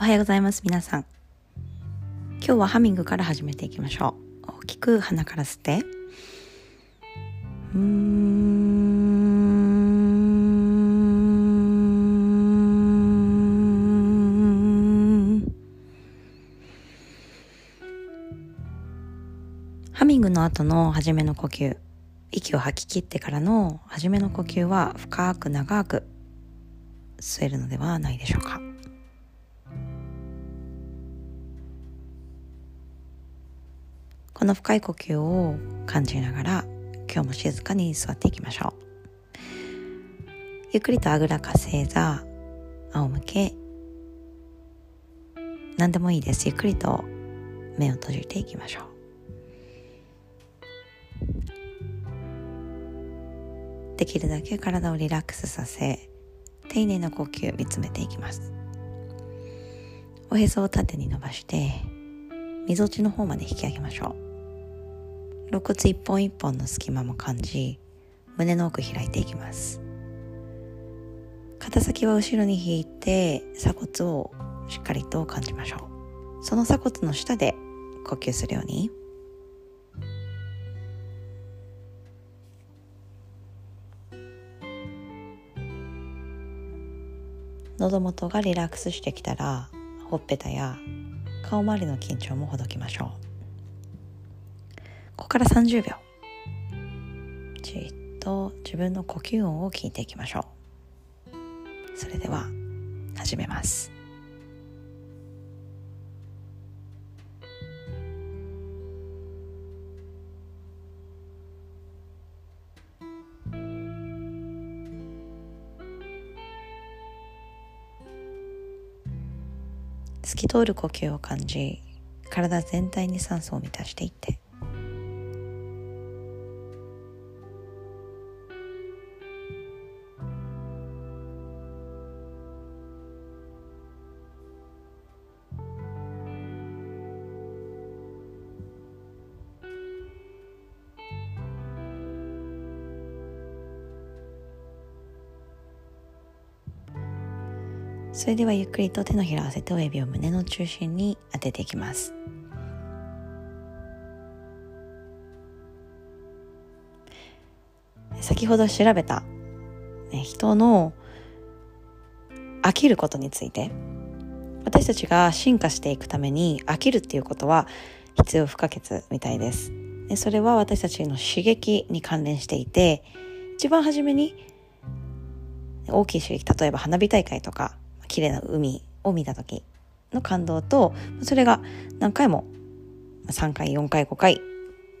おはようございます。皆さん。今日はハミングから始めていきましょう。大きく鼻から吸って。ハミングの後の初めの呼吸。息を吐き切ってからの初めの呼吸は深く長く吸えるのではないでしょうか。この深い呼吸を感じながら今日も静かに座っていきましょう。ゆっくりとあぐらか正座仰向け。何でもいいです。ゆっくりと目を閉じていきましょう。できるだけ体をリラックスさせ丁寧な呼吸見つめていきます。おへそを縦に伸ばしてみぞちの方まで引き上げましょう。肋骨一本一本の隙間も感じ胸の奥開いていきます。肩先は後ろに引いて鎖骨をしっかりと感じましょう。その鎖骨の下で呼吸するように。喉元がリラックスしてきたらほっぺたや顔周りの緊張もほどきましょう。ここから30秒。じっと自分の呼吸音を聞いていきましょう。それでは始めます。透き通る呼吸を感じ体全体に酸素を満たしていって。それではゆっくりと手のひらを合わせて親指を胸の中心に当てていきます。先ほど調べた、ね、人の飽きることについて私たちが進化していくために飽きるっていうことは必要不可欠みたいです。でそれは私たちの刺激に関連していて一番初めに大きい刺激例えば花火大会とか綺麗な海を見た時の感動とそれが何回も3回4回5回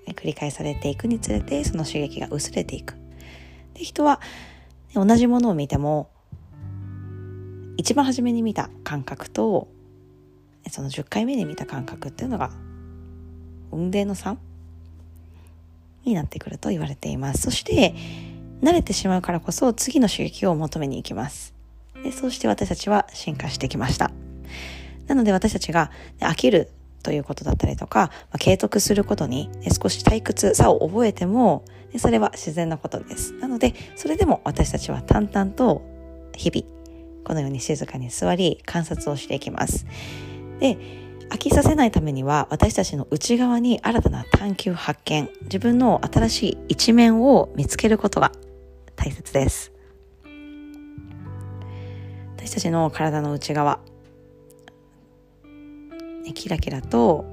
繰り返されていくにつれてその刺激が薄れていく。で人は同じものを見ても一番初めに見た感覚とその10回目に見た感覚っていうのが運命の差になってくると言われています。そして慣れてしまうからこそ次の刺激を求めに行きます。でそうして私たちは進化してきました。なので私たちが飽きるということだったりとか、まあ、継続することに少し退屈さを覚えてもそれは自然なことです。なのでそれでも私たちは淡々と日々このように静かに座り観察をしていきます。で飽きさせないためには私たちの内側に新たな探求発見自分の新しい一面を見つけることが大切です。私たちの体の内側、ね、キラキラと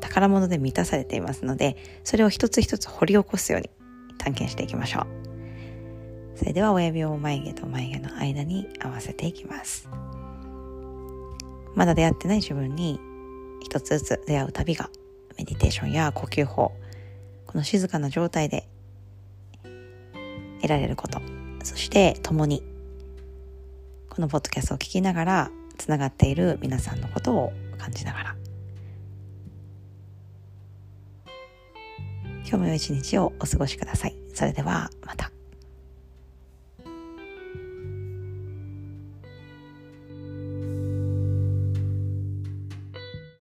宝物で満たされていますのでそれを一つ一つ掘り起こすように探検していきましょう。それでは親指を眉毛と眉毛の間に合わせていきます。まだ出会ってない自分に一つずつ出会う旅がメディテーションや呼吸法この静かな状態で得られることそして共にこのポッドキャストを聞きながらつながっている皆さんのことを感じながら今日も良い一日をお過ごしください。それではまた。